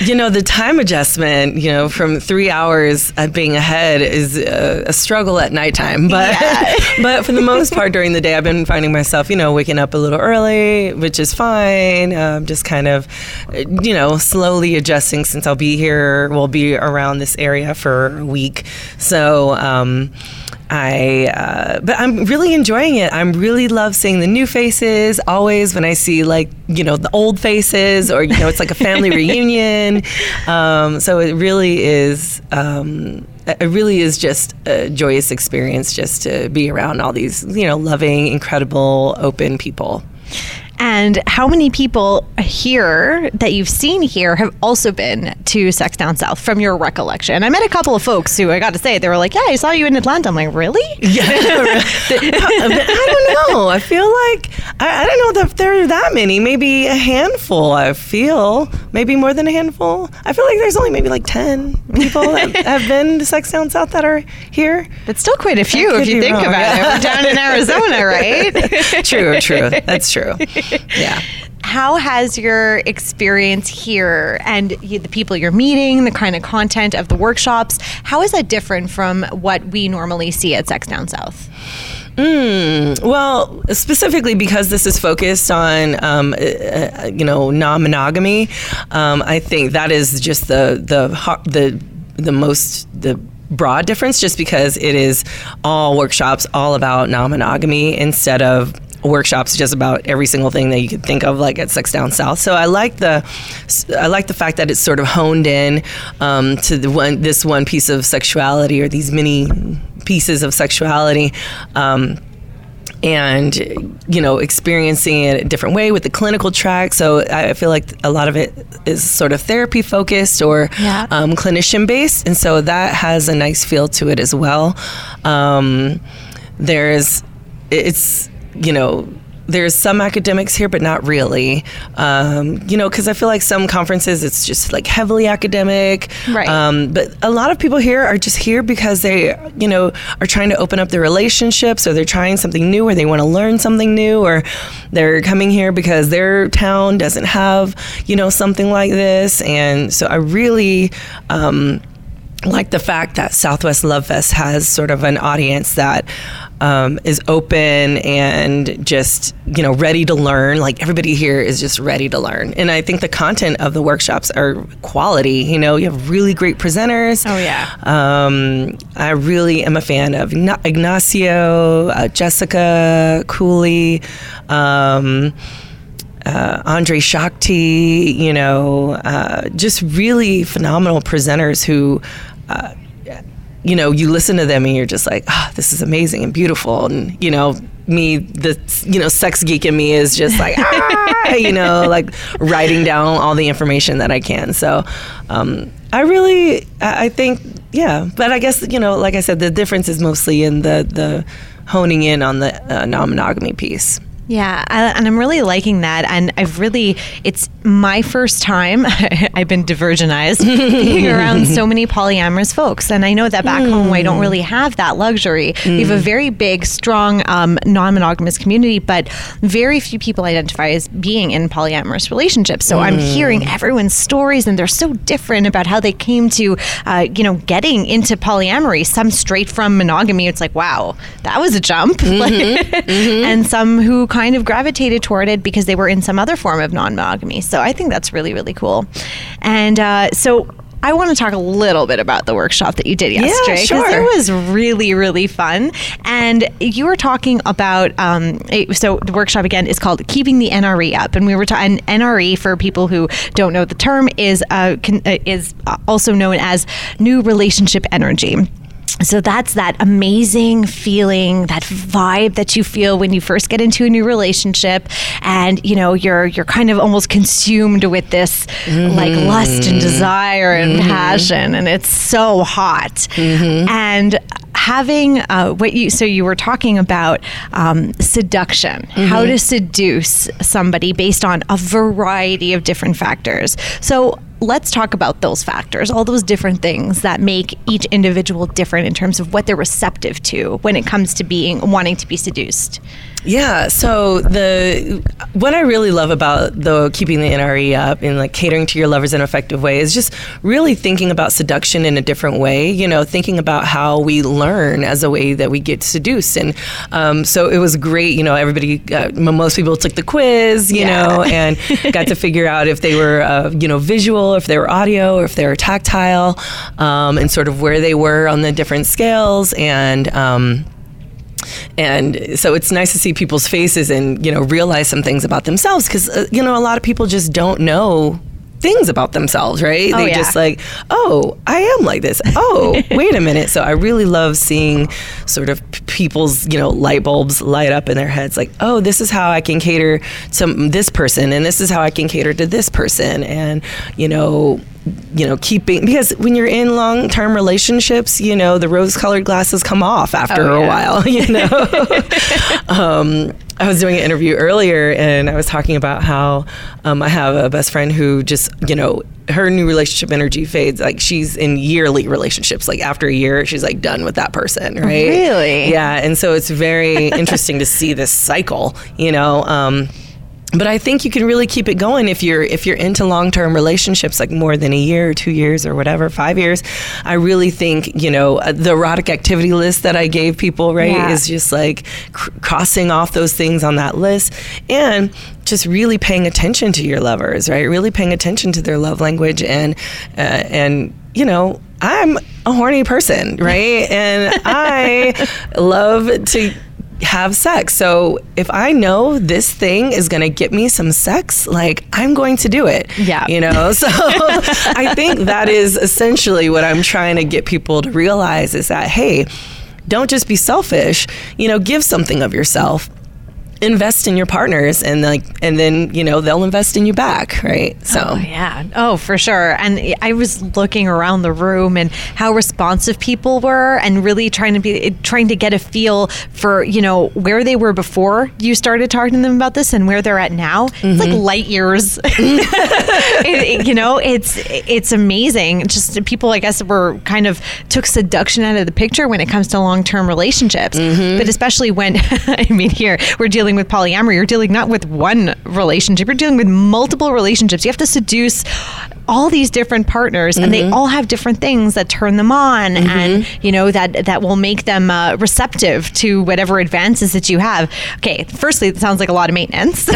you know, the time adjustment, you know, from three hours at being ahead is a, a struggle at nighttime. But but for the most part during the day, I've been finding myself, you know, waking up a little early, which is fine. Um, just kind of, uh, you know, slowly adjusting since I'll be here. We'll be around this area for a week, so. Um, I, uh, but I'm really enjoying it. I'm really love seeing the new faces. Always when I see like you know the old faces, or you know it's like a family reunion. Um, so it really is. Um, it really is just a joyous experience just to be around all these you know loving, incredible, open people. And how many people here that you've seen here have also been to Sex Down South from your recollection? I met a couple of folks who I got to say, they were like, Yeah, I saw you in Atlanta. I'm like, Really? Yeah, I don't know. I feel like I, I don't know if there are that many. Maybe a handful. I feel maybe more than a handful. I feel like there's only maybe like ten people that have been to Sex Down South that are here. That's still quite a few if you think wrong, about it. We're down in Arizona, right? true, true. That's true. Yeah. How has your experience here and you, the people you're meeting, the kind of content of the workshops, how is that different from what we normally see at Sex Down South? Mm, well, specifically because this is focused on, um, uh, uh, you know, non-monogamy, um, I think that is just the the the the most the broad difference. Just because it is all workshops all about non-monogamy instead of workshops just about every single thing that you could think of like at Sex Down South. So I like the I like the fact that it's sort of honed in um, to the one this one piece of sexuality or these many pieces of sexuality. Um, and you know experiencing it a different way with the clinical track so i feel like a lot of it is sort of therapy focused or Yeah. um, clinician based and so that has a nice feel to it as well um, there's it's you know there's some academics here, but not really. Um, you know, because I feel like some conferences it's just like heavily academic. Right. Um, but a lot of people here are just here because they, you know, are trying to open up their relationships, or they're trying something new, or they want to learn something new, or they're coming here because their town doesn't have, you know, something like this. And so I really. Um, like the fact that Southwest Love Fest has sort of an audience that um, is open and just you know ready to learn. Like everybody here is just ready to learn, and I think the content of the workshops are quality. You know, you have really great presenters. Oh, yeah. Um, I really am a fan of Ignacio, uh, Jessica Cooley. Um, uh, Andre Shakti, you know, uh, just really phenomenal presenters who, uh, you know, you listen to them and you're just like, ah, this is amazing and beautiful. And, you know, me, the, you know, sex geek in me is just like, ah, you know, like writing down all the information that I can. So um, I really, I I think, yeah. But I guess, you know, like I said, the difference is mostly in the, the honing in on the uh, non monogamy piece. Yeah, I, and I'm really liking that. And I've really, it's my first time, I've been divergenized being around so many polyamorous folks. And I know that back home, I don't hmm. really have that luxury. We have a hmm. very big, strong um, non monogamous community, but very few people identify as being in polyamorous relationships. So I'm hearing hmm. everyone's stories, and they're so different about how they came to, uh, you know, getting into polyamory. Some straight from monogamy. It's like, wow, that was a jump. Like- mm-hmm. and mm-hmm. some who kind of gravitated toward it because they were in some other form of non-monogamy. So I think that's really really cool. And uh, so. I want to talk a little bit about the workshop that you did yesterday because sure. it was really really fun. And you were talking about um, it- so the workshop again is called "Keeping the NRE Up," and we were talking NRE for people who don't know the term is uh, can, uh, is also known as New Relationship Energy. So that's that amazing feeling, that vibe that you feel when you first get into a new relationship and you know you're you're kind of almost consumed with this like lust and desire and passion and it's so hot. And having uh, what you so you were talking about um, seduction, how to seduce somebody based on a variety of different factors. So let's talk about those factors, all those different things that make each individual different in terms of what they're receptive to when it comes to being wanting to be seduced. Yeah. So the what I really love about the keeping the NRE up and like catering to your lovers in an effective way is just really thinking about seduction in a different way. You know, thinking about how we learn as a way that we get seduced. And um, so it was great. You know, everybody, uh, most people took the quiz. You yeah. know, and got to figure out if they were uh, you know visual, if they were audio, or if they were tactile, um, and sort of where they were on the different scales and. Um, and so it's nice to see people's faces and you know realize some things about themselves because uh, you know a lot of people just don't know things about themselves, right? Oh, they yeah. just like, oh, I am like this. Oh, wait a minute. So I really love seeing sort of people's, you know, light bulbs light up in their heads like, oh, this is how I can cater to this person and this is how I can cater to this person and, you know, you know, keeping because when you're in long term relationships, you know, the rose colored glasses come off after oh, yeah. a while, you know. um, I was doing an interview earlier and I was talking about how um, I have a best friend who just, you know, her new relationship energy fades. Like she's in yearly relationships. Like after a year, she's like done with that person, right? Really? Yeah. And so it's very interesting to see this cycle, you know. Um, but I think you can really keep it going if you're if you're into long term relationships, like more than a year, or two years, or whatever, five years. I really think you know uh, the erotic activity list that I gave people, right, yeah. is just like cr- crossing off those things on that list, and just really paying attention to your lovers, right? Really paying attention to their love language, and uh, and you know I'm a horny person, right? and I love to have sex. So if I know this thing is going to get me some sex, like I'm going to do it. Yeah. You know, so I think that is essentially what I'm trying to get people to realize is that, hey, don't just be selfish, you know, give something of yourself invest in your partners and like and then you know they'll invest in you back right? So. Oh, yeah. Oh for sure. And i was looking around the room and how responsive people were and really trying to be trying to get a feel for you know where they were before you started talking to them about this and where they're at now. Mm-hmm. it's like mm-hmm. light years. It, you know it's it's amazing. Just people i guess were kind of took seduction out of the picture when it comes to long-term relationships. Mm-hmm. but especially when i mean here we're dealing dealing with polyamory, you're dealing not with one relationship, you're dealing with multiple relationships. You have to seduce all these different partners mm-hmm. and they mm-hmm. all have different things that turn them on mm-hmm. and you know that that will make them uh, receptive to whatever advances that you have okay firstly it sounds like a lot of maintenance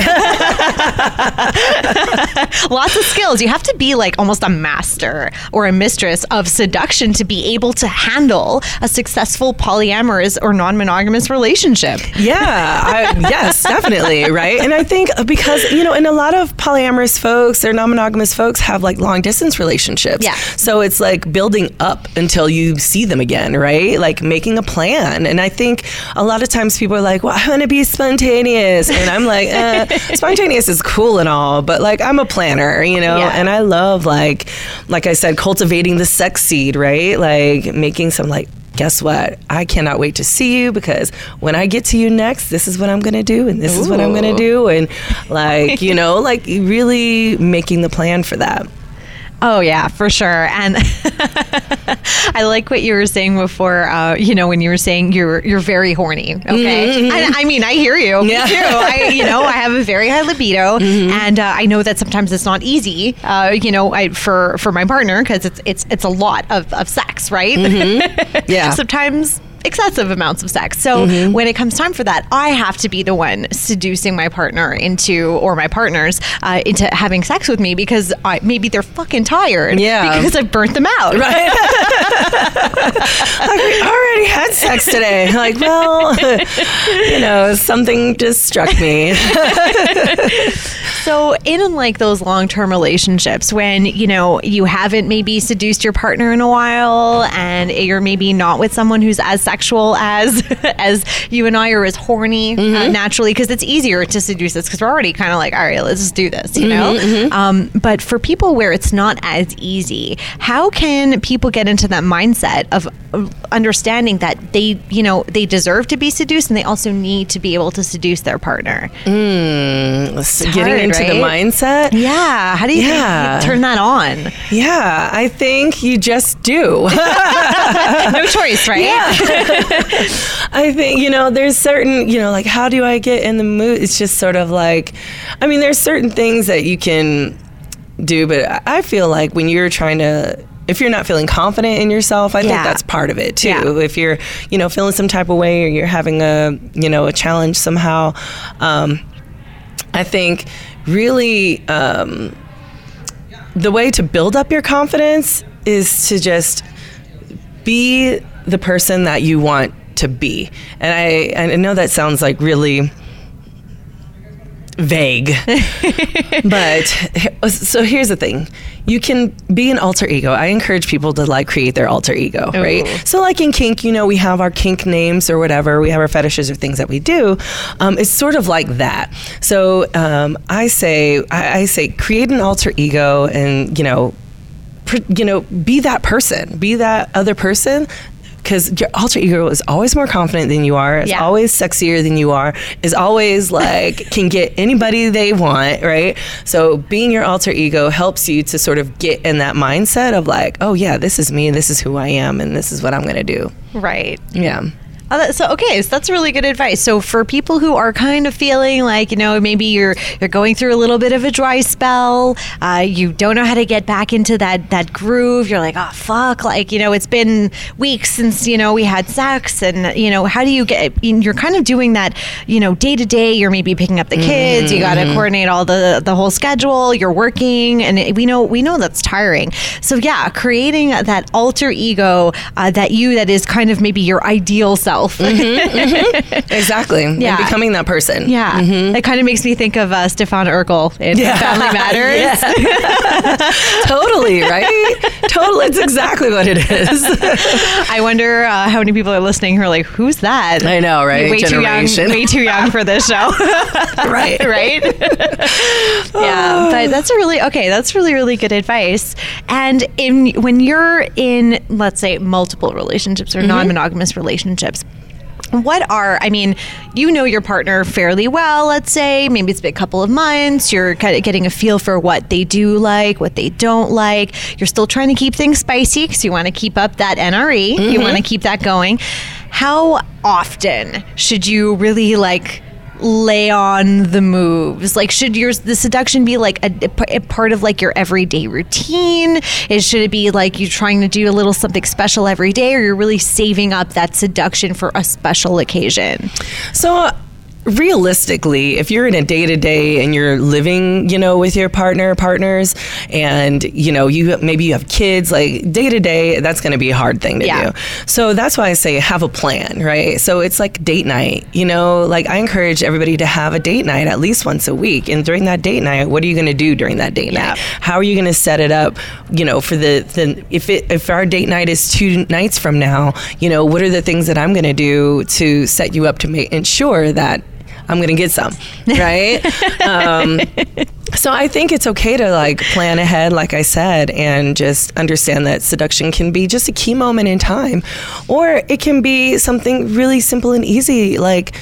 lots of skills you have to be like almost a master or a mistress of seduction to be able to handle a successful polyamorous or non-monogamous relationship yeah I, yes definitely right and i think because you know and a lot of polyamorous folks or non-monogamous folks have like long distance relationships. Yeah. So it's like building up until you see them again, right? Like making a plan. And I think a lot of times people are like, well, I want to be spontaneous. And I'm like, eh, spontaneous is cool and all, but like I'm a planner, you know? Yeah. And I love like, like I said, cultivating the sex seed, right? Like making some like guess what? I cannot wait to see you because when I get to you next, this is what I'm going to do and this Ooh. is what I'm going to do. And like, you know, like really making the plan for that. Oh yeah, for sure. And I like what you were saying before. Uh, you know, when you were saying you're you're very horny. Okay, mm-hmm. I, I, mean, I hear you. Yeah. too. I, you know, I have a very high libido, mm-hmm. and uh, I know that sometimes it's not easy. Uh, you know, I, for for my partner because it's it's it's a lot of, of sex, right? Mm-hmm. Yeah. sometimes excessive amounts of sex. So mm-hmm. when it comes time for that, I have to be the one seducing my partner into, or my partners uh, into having sex with me because I, maybe they're fucking tired. Yeah. Because I've burnt them out. Right. like we already had sex today. Like, well, you know, something just struck me. so in like those long-term relationships when, you know, you haven't maybe seduced your partner in a while and you're maybe not with someone who's as sexual as as you and I are as horny uh, mm-hmm. uh, naturally because it's easier to seduce us because we're already kind of like all right let's just do this you know mm-hmm, mm-hmm. Um, but for people where it's not as easy how can people get into that mindset of understanding that they you know they deserve to be seduced and they also need to be able to seduce their partner mm, getting hard, into to the mindset. Yeah. How do you, Yeah. you turn that on? Yeah, I think you just do. no choice, right? Yeah. I think, you know, there's certain, you know, like how do I get in the mood? It's just sort of like, I mean, there's certain things that you can do, but I- I feel like when you're trying to, if you're not feeling confident in yourself, I Yeah. think that's part of it too. Yeah. If you're, you know, feeling some type of way or you're having a, you know, a challenge somehow, um, I think really um, the way to build up your confidence is to just be the person that you want to be. And I, I know that sounds like really vague. but so here's the thing. You can be an alter ego. I encourage people to like create their alter ego, right? So like in kink, you know, we have our kink names or whatever. We have our fetishes or things that we do. Um, it's sort of like that. So um, I say, I, I say, create an alter ego, and you know, you know, be that person, be that other person. Because your alter ego is always more confident than you are, is Yeah. always sexier than you are, is always like can get anybody they want, right? So being your alter ego helps you to sort of get in that mindset of like, oh yeah, this is me, this is who I am, and this is what I'm gonna do. Right. Yeah. Oh, that- so okay, so that's really good advice. So for people who are kind of feeling like you know maybe you're you're going through a little bit of a dry spell, uh, you don't know how to get back into that that groove. You're like, oh fuck, like you know it's been weeks since you know we had sex, and you know how do you get? You're kind of doing that, you know, day to day. You're maybe picking up the kids. You got to coordinate all the the whole schedule. You're working, and it- we know we know that's tiring. So yeah, creating that alter ego uh, that you that is kind of maybe your ideal self. Exactly. Yeah. And becoming that person. Yeah, it kind of makes me think of uh, Stefan Urquelle in Yeah. Family Matters. totally, right? totally. It's exactly what it is. I wonder uh, how many people are listening who are like, "Who's that?" I know, right? Way too young, way too young for this show. right. right? yeah, but that's a really okay. That's really really good advice. And in when you're in, let's say, multiple relationships or non-monogamous relationships. What are, I mean, you know your partner fairly well, let's say. Maybe it's been a couple of months. You're kind of getting a feel for what they do like, what they don't like. You're still trying to keep things spicy because you want to keep up that NRE. You mm-hmm. want to keep that going. How often should you really like lay on the moves? Like, should your the seduction be like a, a part of like your everyday routine? Is should it be like you're trying to do a little something special every day, or you're really saving up that seduction for a special occasion? So uh, realistically, if you're in a day to day and you're living, you know, with your partner, partners, and you know, you maybe you have kids, like day to day, that's going to be a hard thing to Yeah. do. So that's why I say have a plan, right? So it's like date night, you know, like I encourage everybody to have a date night at least once a week. And during that date night, what are you going to do during that date Yeah. night? How are you going to set it up, you know, for the, the if it if our date night is two nights from now, you know, what are the things that I'm going to do to set you up to make ensure that I'm going to get some, right? um, so I think it's okay to like plan ahead, like I said, and just understand that seduction can be just a key moment in time, or it can be something really simple and easy, like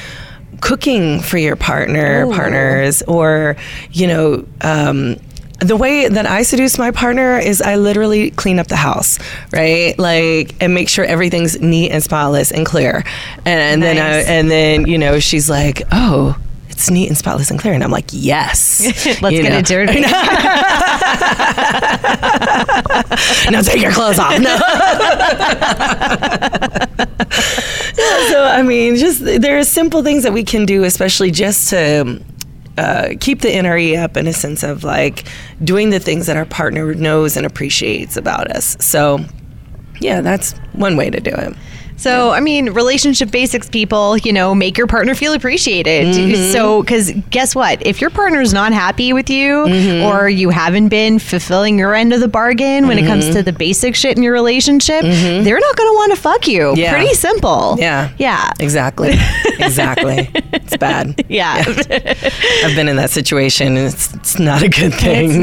cooking for your partner, partners, or you know. Um, the way that I seduce my partner is I literally clean up the house, right? Like, and make sure everything's neat and spotless and clear. And, then, I, and then, you know, she's like, "Oh, it's neat and spotless and clear," and I'm like, "Yes, Let's You get know? it dirty. now take your clothes off." No. so I mean, just there are simple things that we can do, especially just to uh, keep the NRE up in a sense of like doing the things that our partner knows and appreciates about us. So, yeah, that's one way to do it. So, I mean, relationship basics people, you know, make your partner feel appreciated. Mm-hmm. So, because guess what? If your partner's not happy with you mm-hmm. or you haven't been fulfilling your end of the bargain when it comes mm-hmm. to the basic shit in your relationship, they're not going to want to fuck you. Yeah. Pretty simple. Yeah. Yeah. Exactly. exactly. It's bad. Yeah. I've been in that situation. And it's, it's not a good thing. It's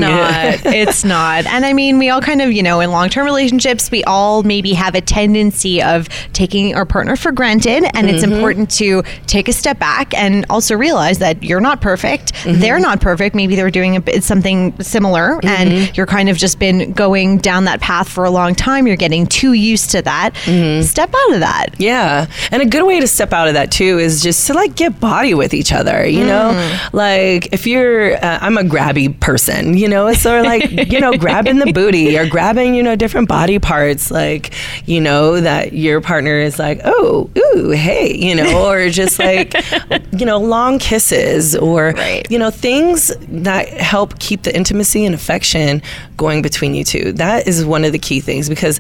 not. it's not. And I mean, we all kind of, you know, in long term relationships, we all maybe have a tendency of taking taking our partner for granted, and it's Mm-hmm. important to take a step back and also realize that you're not perfect. Mm-hmm. They're not perfect. Maybe they're doing a bit, something similar, Mm-hmm. and you're kind of just been going down that path for a long time. You're getting too used to that. Mm-hmm. Step out of that. Yeah. And a good way to step out of that too is just to like get body with each other, you know? Like if you're, uh, I'm a grabby person, you know? So like, you know, grabbing the booty or grabbing, you know, different body parts, like, you know, that your partner is like, oh, ooh, hey, you know, or just like, you know, long kisses or, Right. you know, things that help keep the intimacy and affection going between you two. That is one of the key things because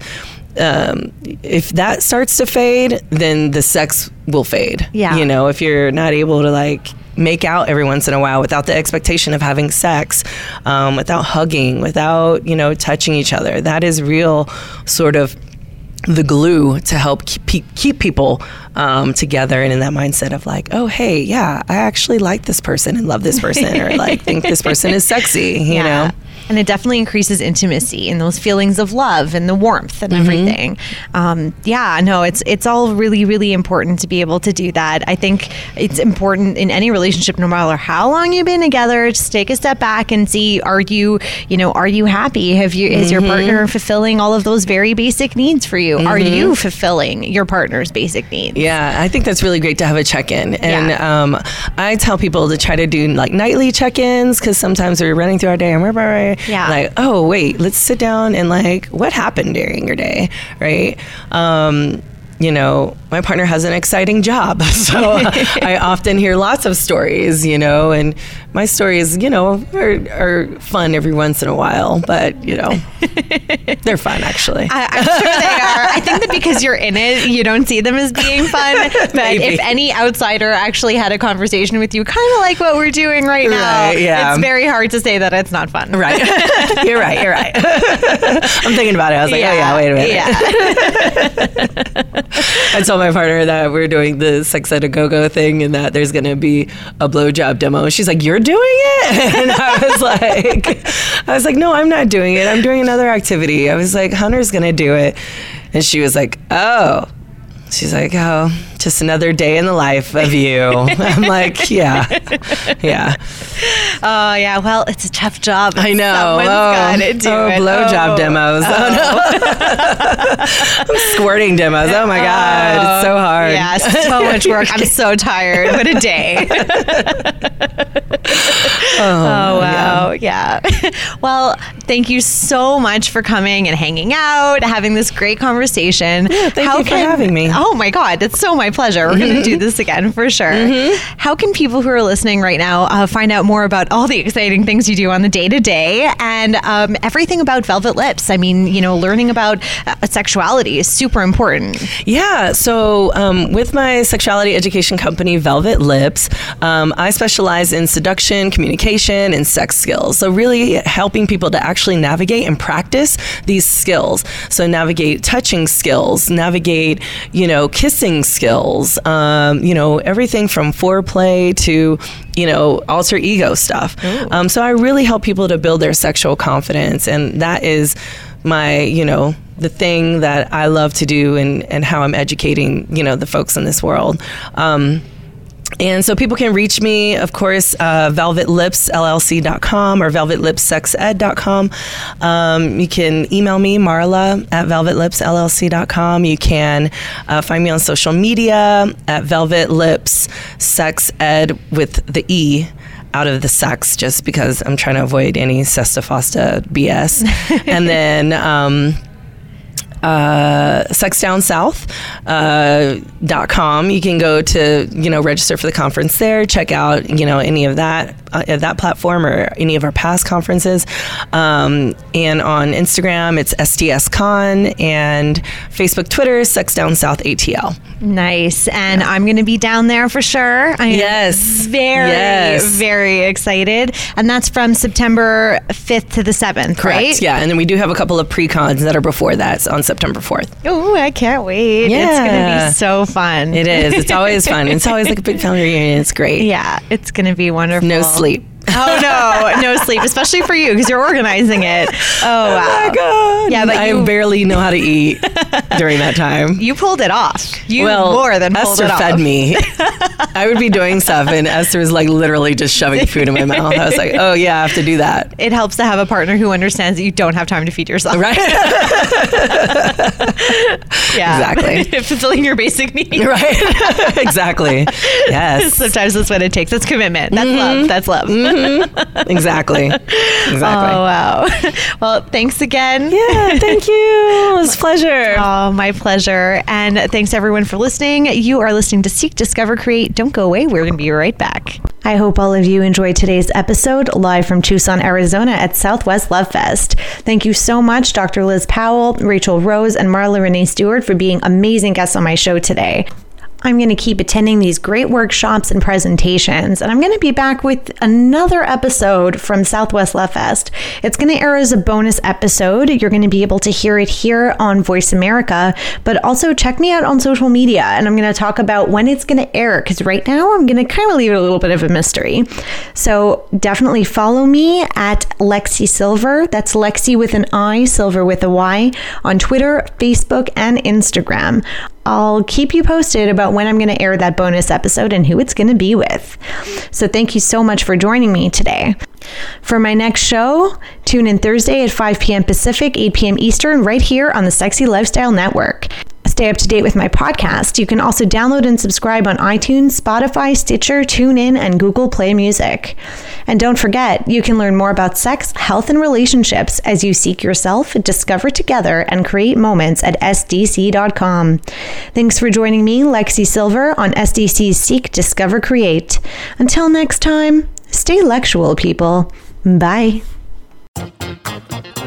um, if that starts to fade, then the sex will fade. Yeah. You know, if you're not able to like make out every once in a while without the expectation of having sex, um, without hugging, without, you know, touching each other, that is real sort of the glue to help keep, keep people um, together and in that mindset of like, oh, hey, yeah, I actually like this person and love this person or like think this person is sexy, you know? And it definitely increases intimacy and those feelings of love and the warmth and everything. Um, yeah, no, it's it's all really really important to be able to do that. I think it's important in any relationship, no matter how long you've been together, just take a step back and see: Are you, you know, are you happy? Have you is your partner fulfilling all of those very basic needs for you? Are you fulfilling your partner's basic needs? Yeah, I think that's really great to have a check in. And Yeah. um, I tell people to try to do like nightly check ins because sometimes we're running through our day and we're Yeah. like, oh, wait, let's sit down and like, what happened during your day, right? Um, you know, my partner has an exciting job. So I often hear lots of stories, you know, and my stories, you know, are, are fun every once in a while, but, you know, they're fun actually. I, I'm sure they are. I think that because you're in it, you don't see them as being fun. But Maybe. if any outsider actually had a conversation with you, kind of like what we're doing right now, Right, yeah. it's very hard to say that it's not fun. Right. you're right. You're right. I'm thinking about it. I was like, oh yeah, wait a minute. Yeah. I told my partner that we're doing the sex at a go go thing and that there's going to be a blowjob demo. She's like, you're doing it? And I was like, I was like, no, I'm not doing it. I'm doing another activity. I was like, Hunter's to do it. And she was like, oh. She's like, oh, just another day in the life of you. I'm like, yeah, yeah. Oh yeah. Well, it's a tough job. I know. Someone's oh, gotta do oh, it. blowjob Oh. demos. Oh, no. Oh. Squirting demos. Oh my god, it's so oh, hard. Yeah, so much work. I'm so tired. What a day. Oh, oh, wow. Yeah. well, thank you so much for coming and hanging out, having this great conversation. Yeah, thank you for having me. Oh my God, it's so my pleasure. We're going to do this again for sure. How can people who are listening right now uh, find out more about all the exciting things you do on the day to day and um, everything about Velvet Lips? I mean, you know, learning about uh, sexuality is super important. Yeah, so um, with my sexuality education company, Velvet Lips, um, I specialize in seduction, communication, and sex skills. So, really helping people to actually navigate and practice these skills. So, navigate touching skills, navigate, you know, kissing skills, um, you know, everything from foreplay to, you know, alter ego stuff. Um, so, I really help people to build their sexual confidence, and that is my, you know, the thing that I love to do and, and how I'm educating, you know, the folks in this world. Um, and so people can reach me, of course, uh, velvetlipsllc.com or velvetlipsexed.com. Um, you can email me, Marla, at velvetlipsllc.com. You can uh, find me on social media at Velvet Lips Sex Ed with the E out of the sex just because I'm trying to avoid any Sesta fosta BS. and then, um, uh, sexdownsouth.com. Uh, you can go to, you know, register for the conference there, check out, you know, any of that, uh, that platform or any of our past conferences. Um, and on Instagram, it's SDSCon and Facebook, Twitter, Sex Down South ATL. Nice. And I'm going to be down there for sure. I am Yes. very, Yes. very excited. And that's from September 5th to the 7th, Correct. right? Yeah. And then we do have a couple of pre-cons that are before that so on September 4th. Oh, I can't wait. It's going to be so fun. It is. It's always fun. It's always like a big family reunion. It's great. Yeah, it's going to be wonderful. No sleep. Oh no, no sleep, especially for you because you're organizing it. Oh wow. Oh my god! Yeah, but I you- barely know how to eat during that time. You pulled it off. You well, more than pulled Esther it off. fed me. I would be doing stuff, and Esther was like literally just shoving food in my mouth. I was like, "Oh yeah, I have to do that." It helps to have a partner who understands that you don't have time to feed yourself. Right? Yeah, Exactly. Fulfilling your basic needs. right? exactly. Yes. Sometimes that's what it takes. That's commitment. That's mm-hmm. love. That's love. Mm-hmm. Exactly. Exactly. Oh wow. well, thanks again. Yeah. Thank you. It was a pleasure. Oh, my pleasure. And thanks everyone for listening. You are listening to Seek, Discover, Create. Don't go away. We're going to be right back. I hope all of you enjoyed today's episode live from Tucson, Arizona at Southwest Love Fest. Thank you so much, Dr. Liz Powell, Rachel Rose, and Marla Renee Stewart for being amazing guests on my show today. I'm going to keep attending these great workshops and presentations, and I'm going to be back with another episode from Southwest Love Fest. It's going to air as a bonus episode. You're going to be able to hear it here on Voice America, but also check me out on social media, and I'm going to talk about when it's going to air because right now I'm going to kind of leave it a little bit of a mystery. So definitely follow me at Lexi Sylver. That's Lexi with an I, Sylver with a Y, on Twitter, Facebook, and Instagram. I'll keep you posted about when I'm going to air that bonus episode and who it's going to be with. So, thank you so much for joining me today. For my next show, tune in Thursday at 5 p.m. Pacific, 8 p.m. Eastern, right here on the Sexy Lifestyle Network. Stay up to date with my podcast. You can also download and subscribe on iTunes, Spotify, Stitcher, TuneIn, and Google Play Music. And don't forget, you can learn more about sex, health, and relationships as you seek yourself, discover together, and create moments at SDC.com. Thanks for joining me, Lexi Sylver, on SDC's Seek, Discover, Create. Until next time, stay lectual, people. Bye.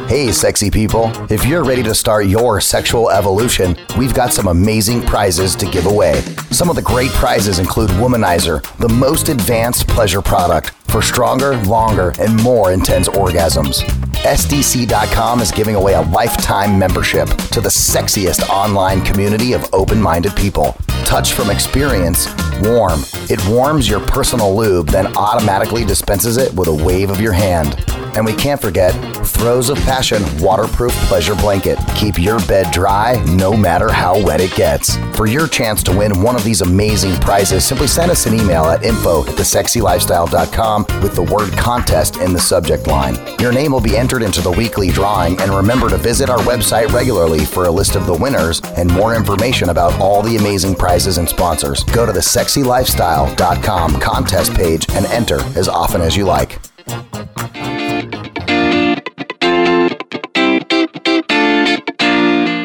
Hey, sexy people. If you're ready to start your sexual evolution, we've got some amazing prizes to give away. Some of the great prizes include Womanizer, the most advanced pleasure product for stronger, longer, and more intense orgasms. SDC.com is giving away a lifetime membership to the sexiest online community of open minded people. Touch from experience, warm. It warms your personal lube, then automatically dispenses it with a wave of your hand. And we can't forget Throes of Passion waterproof pleasure blanket. Keep your bed dry no matter how wet it gets. For your chance to win one of these amazing prizes, simply send us an email at info at thesexylifestyle.com with the word contest in the subject line. Your name will be entered into the weekly drawing, and remember to visit our website regularly for a list of the winners and more information about all the amazing prizes and sponsors. Go to thesexylifestyle.com contest page and enter as often as you like.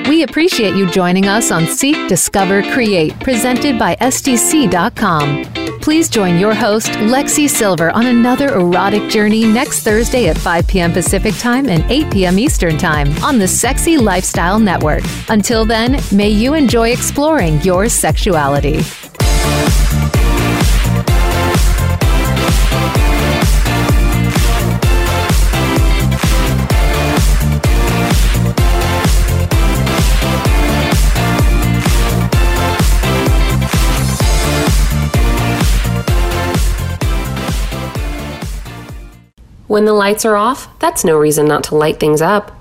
We appreciate you joining us on Seek, Discover, Create, presented by SDC.com. Please join your host, Lexi Sylver, on another erotic journey next Thursday at 5 p.m. Pacific Time and 8 p.m. Eastern Time on the Sexy Lifestyle Network. Until then, may you enjoy exploring your sexuality. When the lights are off, that's no reason not to light things up.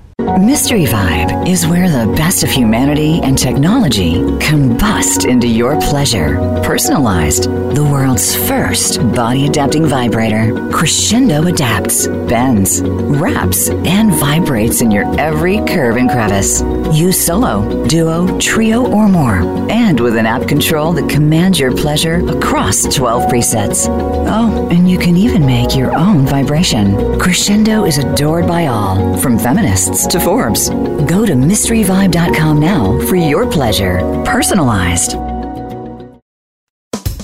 Mystery Vibe is where the best of humanity and technology combust into your pleasure. Personalized, the world's first body adapting vibrator. Crescendo adapts, bends, wraps, and vibrates in your every curve and crevice. Use solo, duo, trio, or more. And with an app control that commands your pleasure across 12 presets. Oh, and you can even make your own vibration. Crescendo is adored by all, from feminists to Forbes. Go to mysteryvibe.com now for your pleasure. Personalized.